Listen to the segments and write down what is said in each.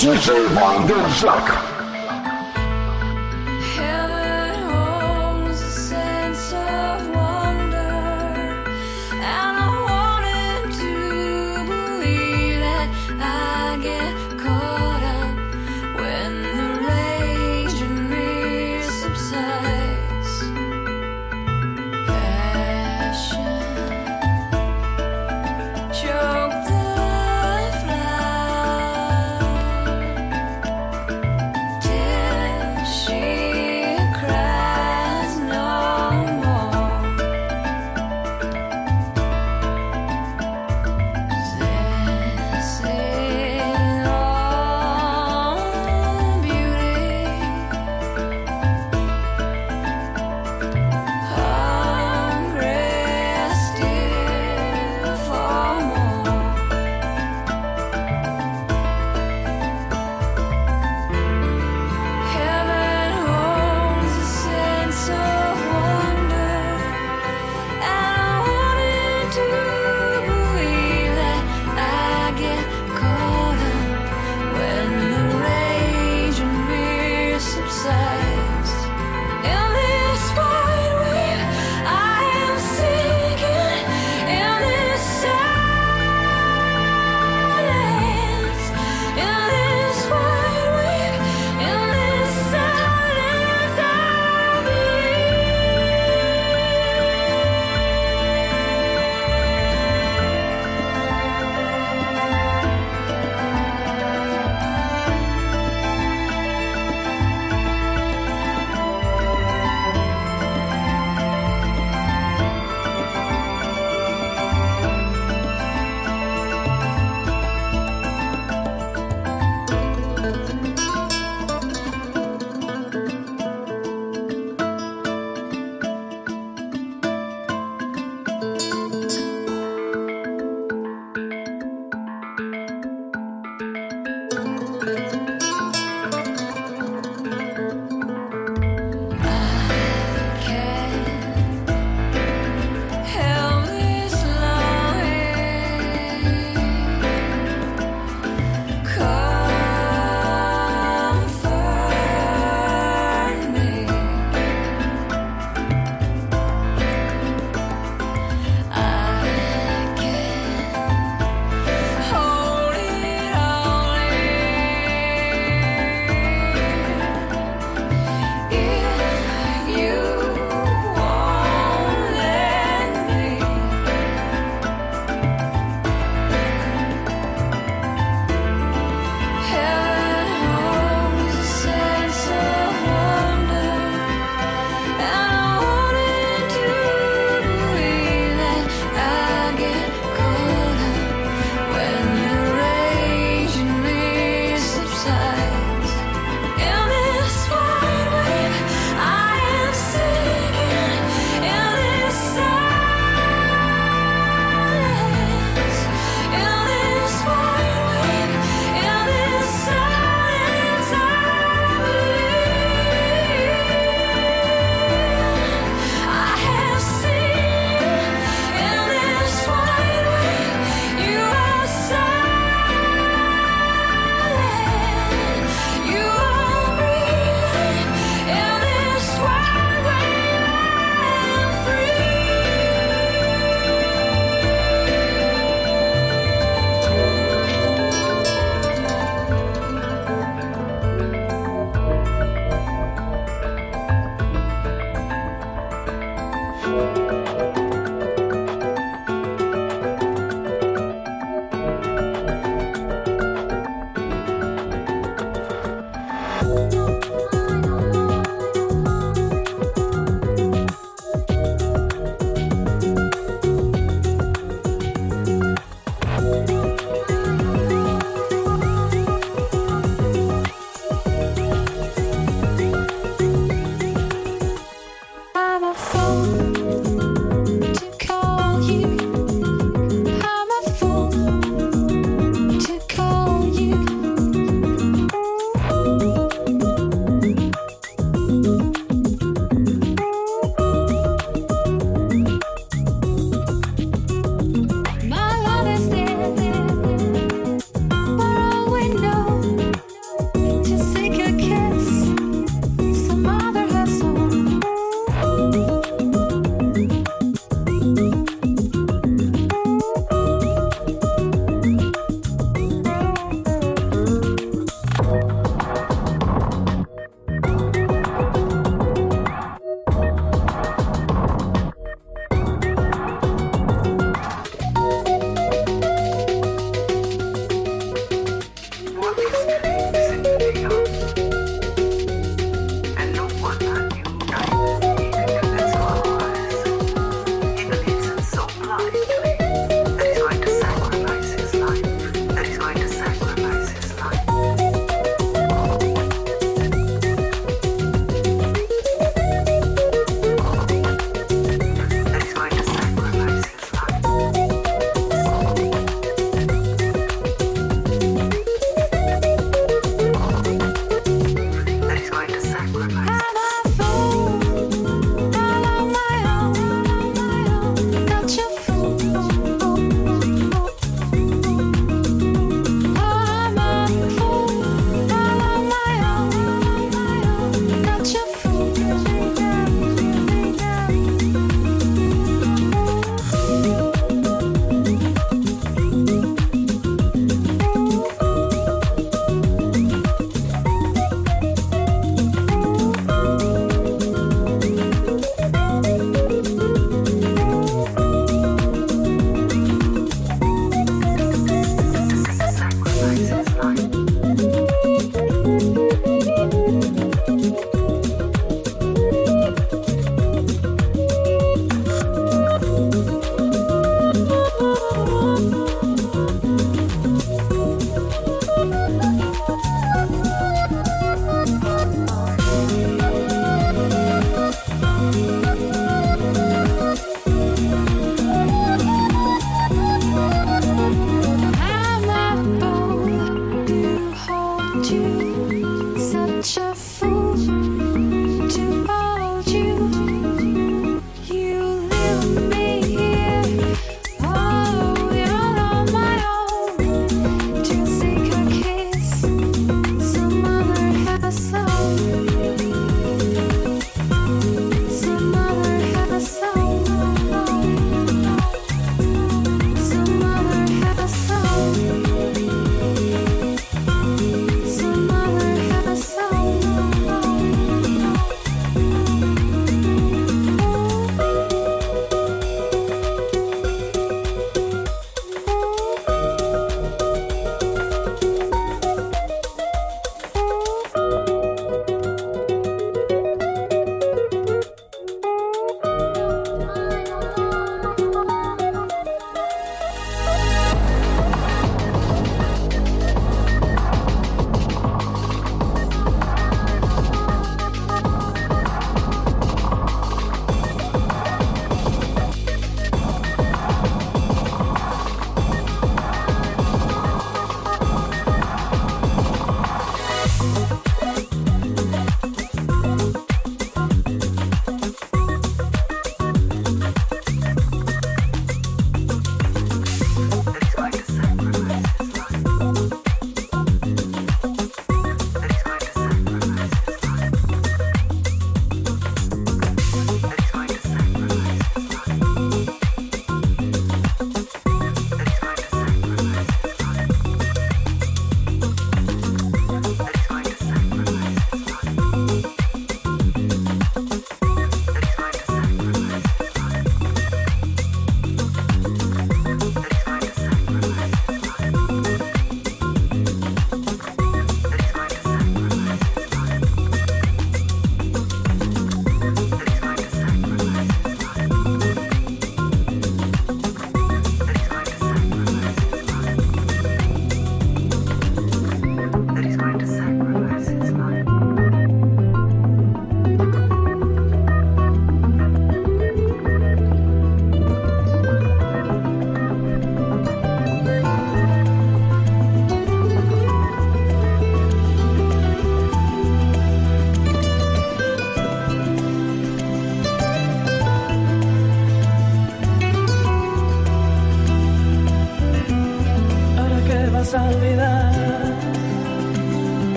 DJ Wandersack.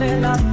Que vale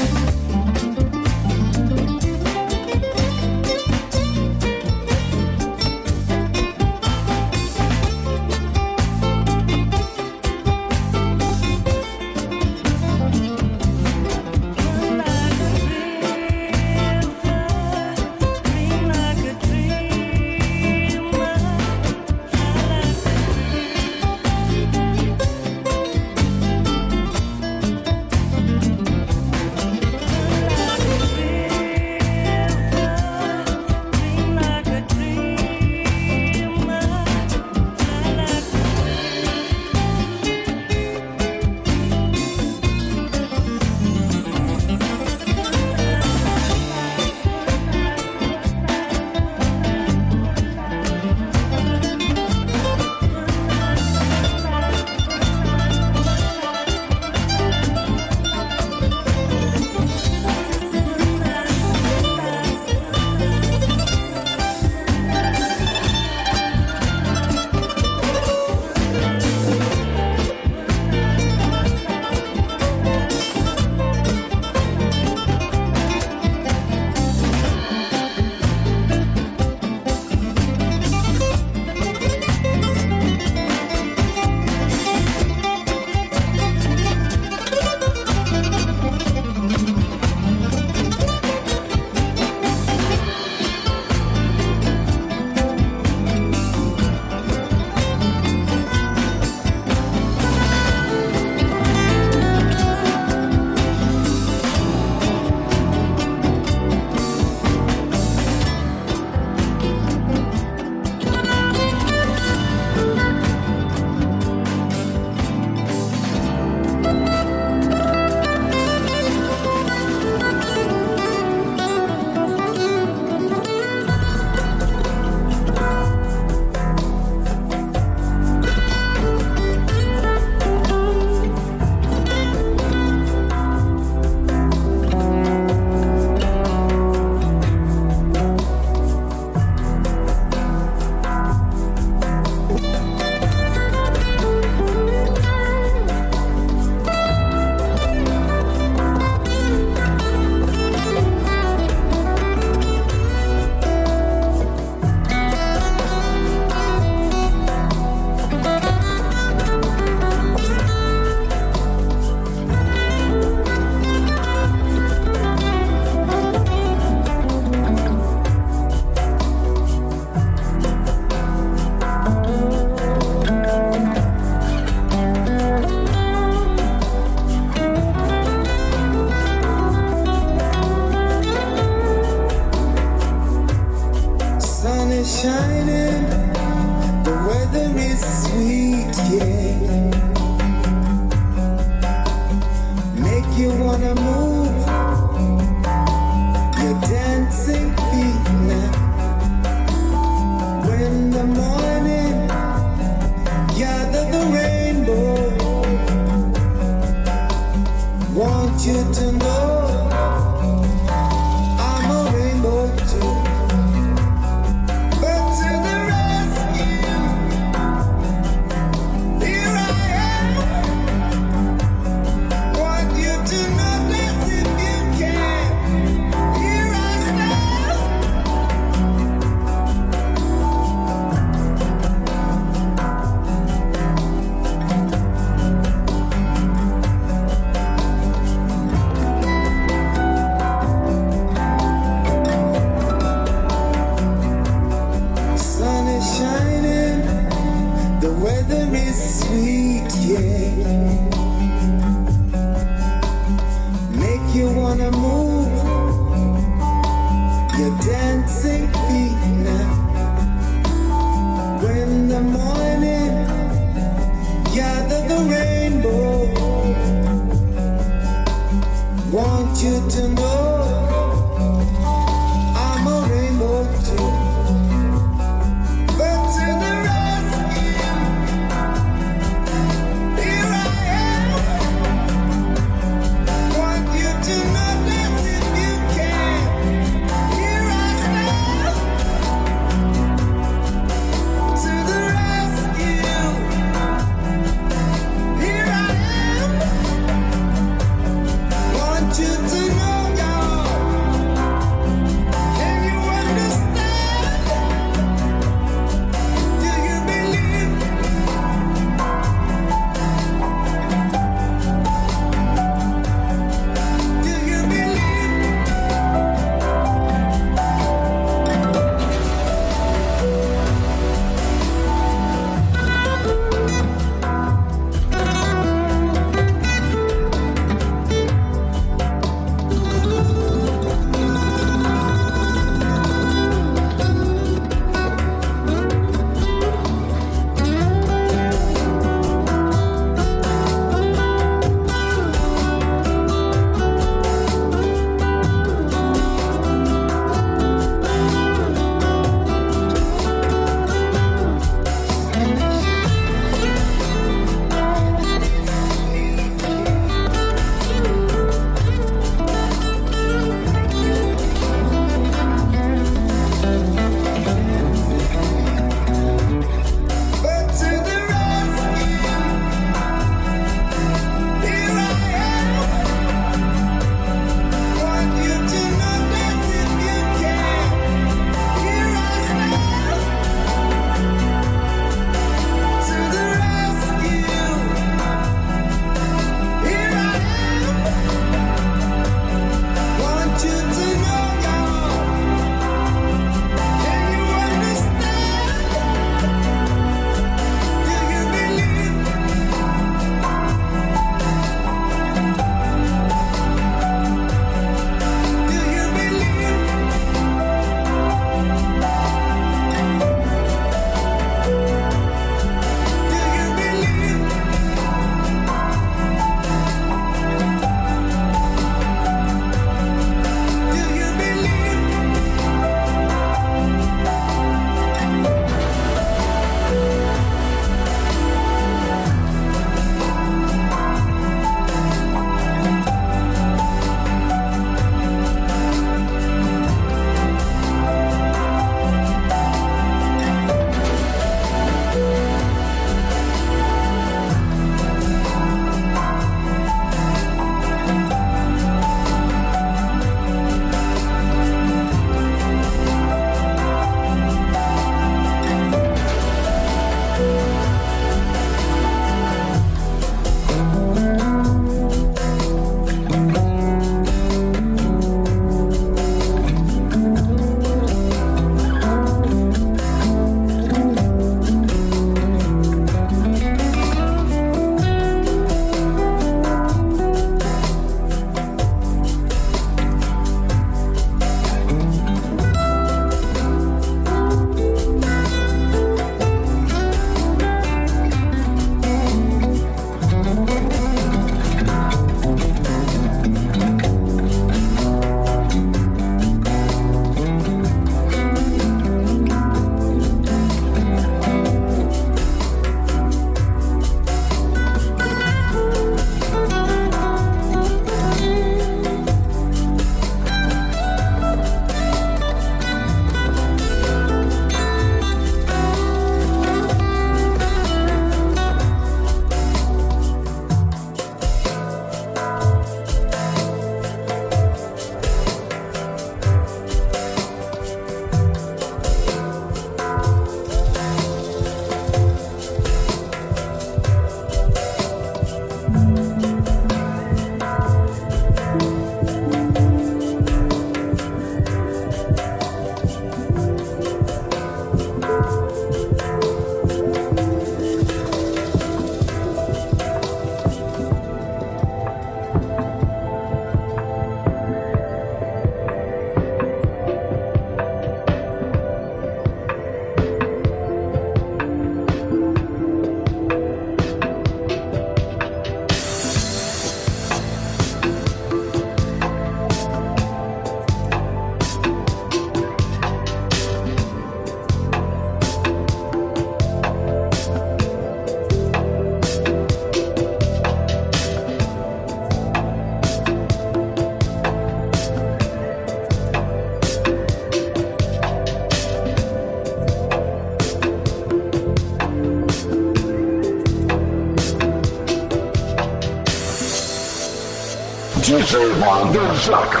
DJ Wonderstruck. Thank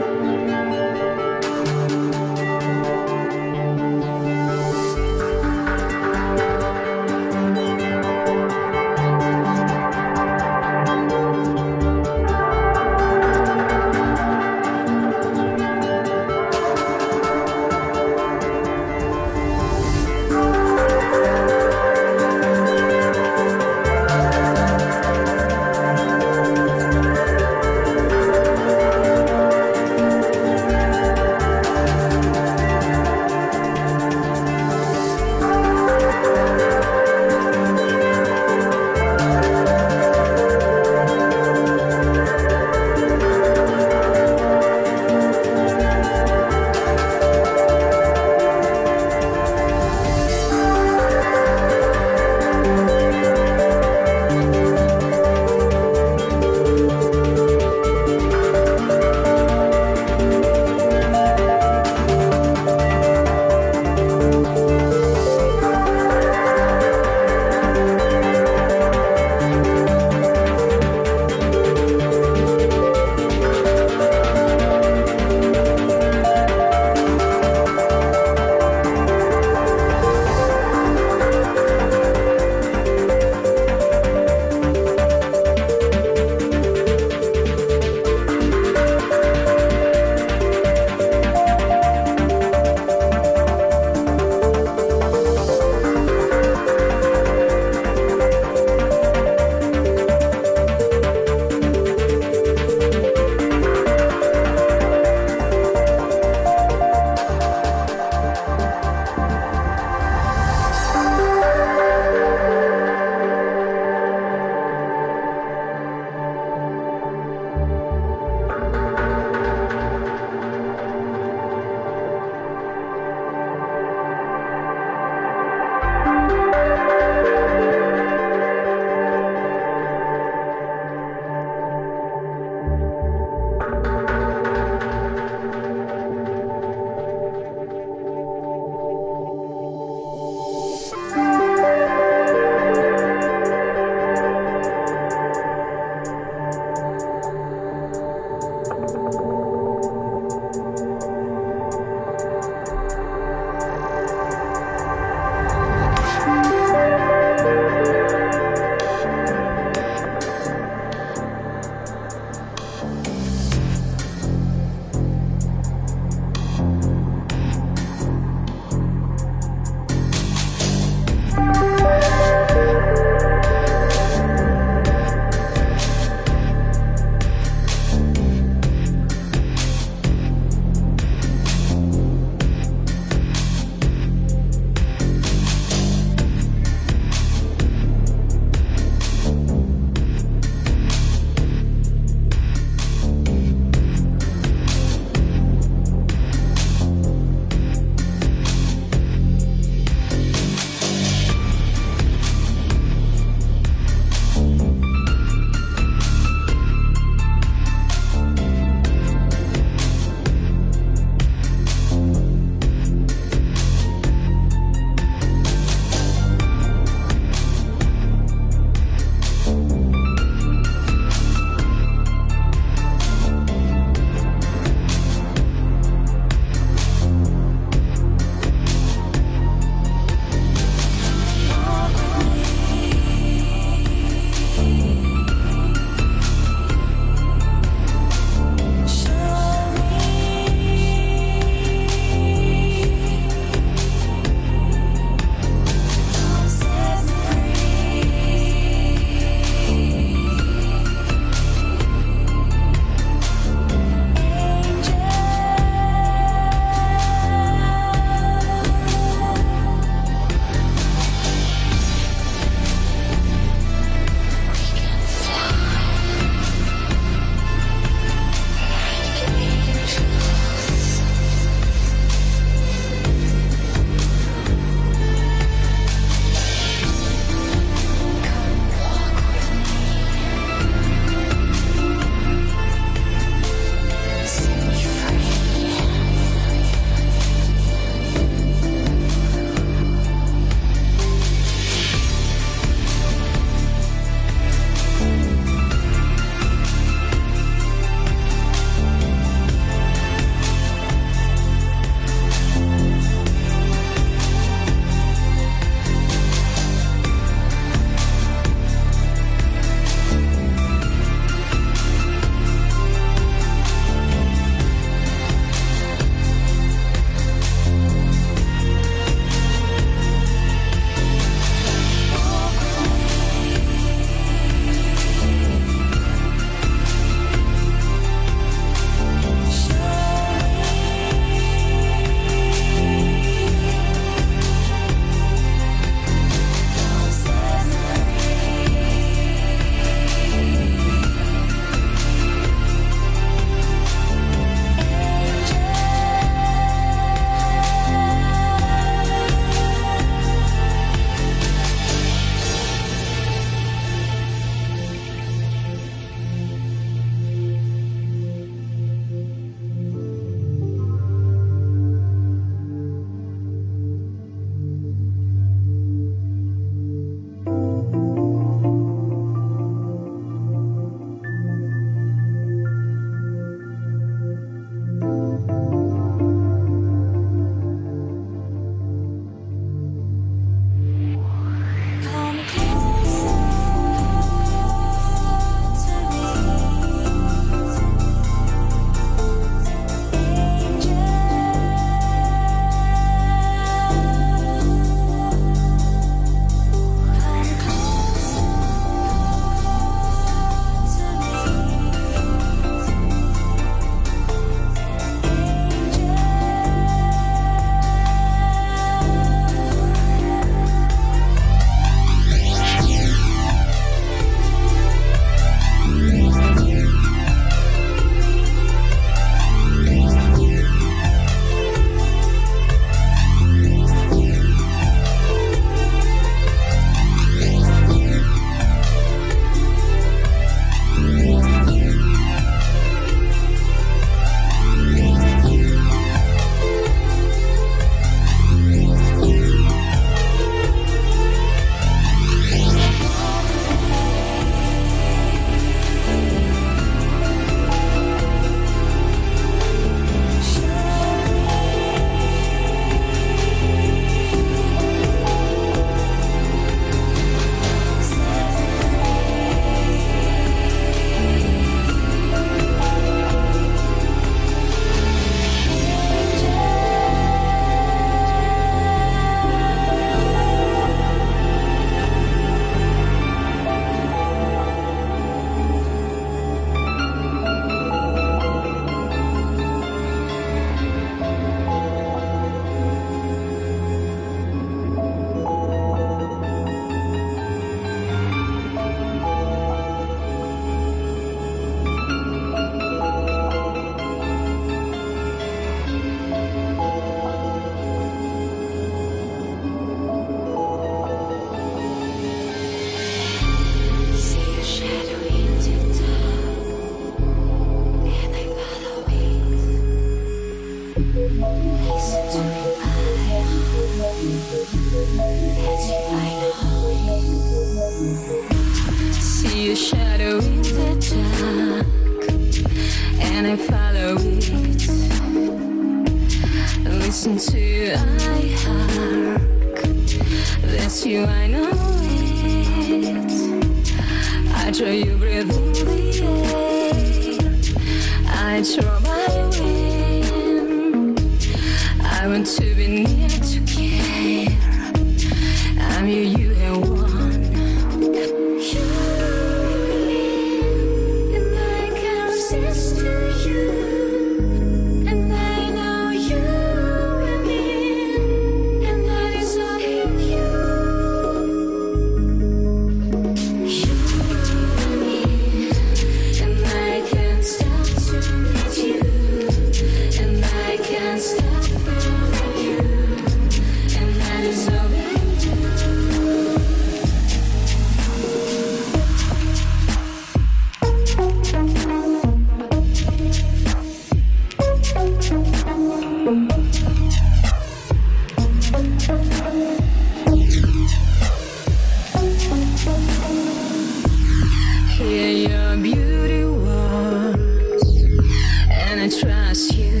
you.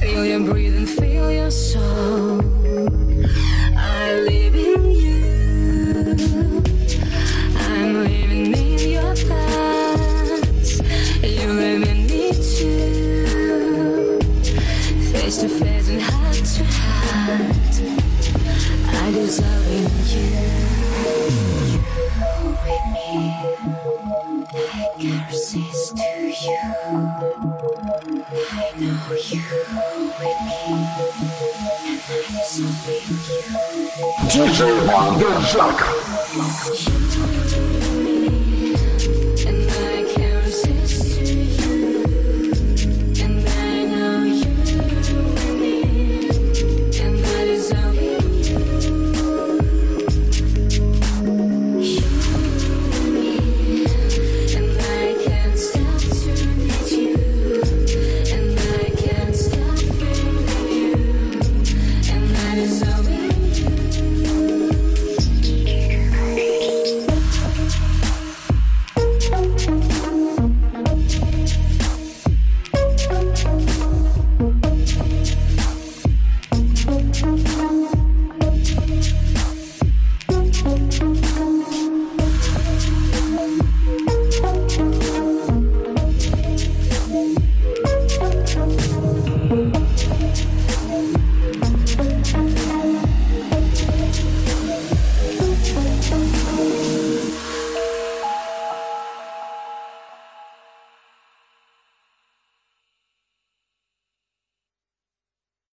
Feel your breathing, feel your soul. DJ Wanderzak.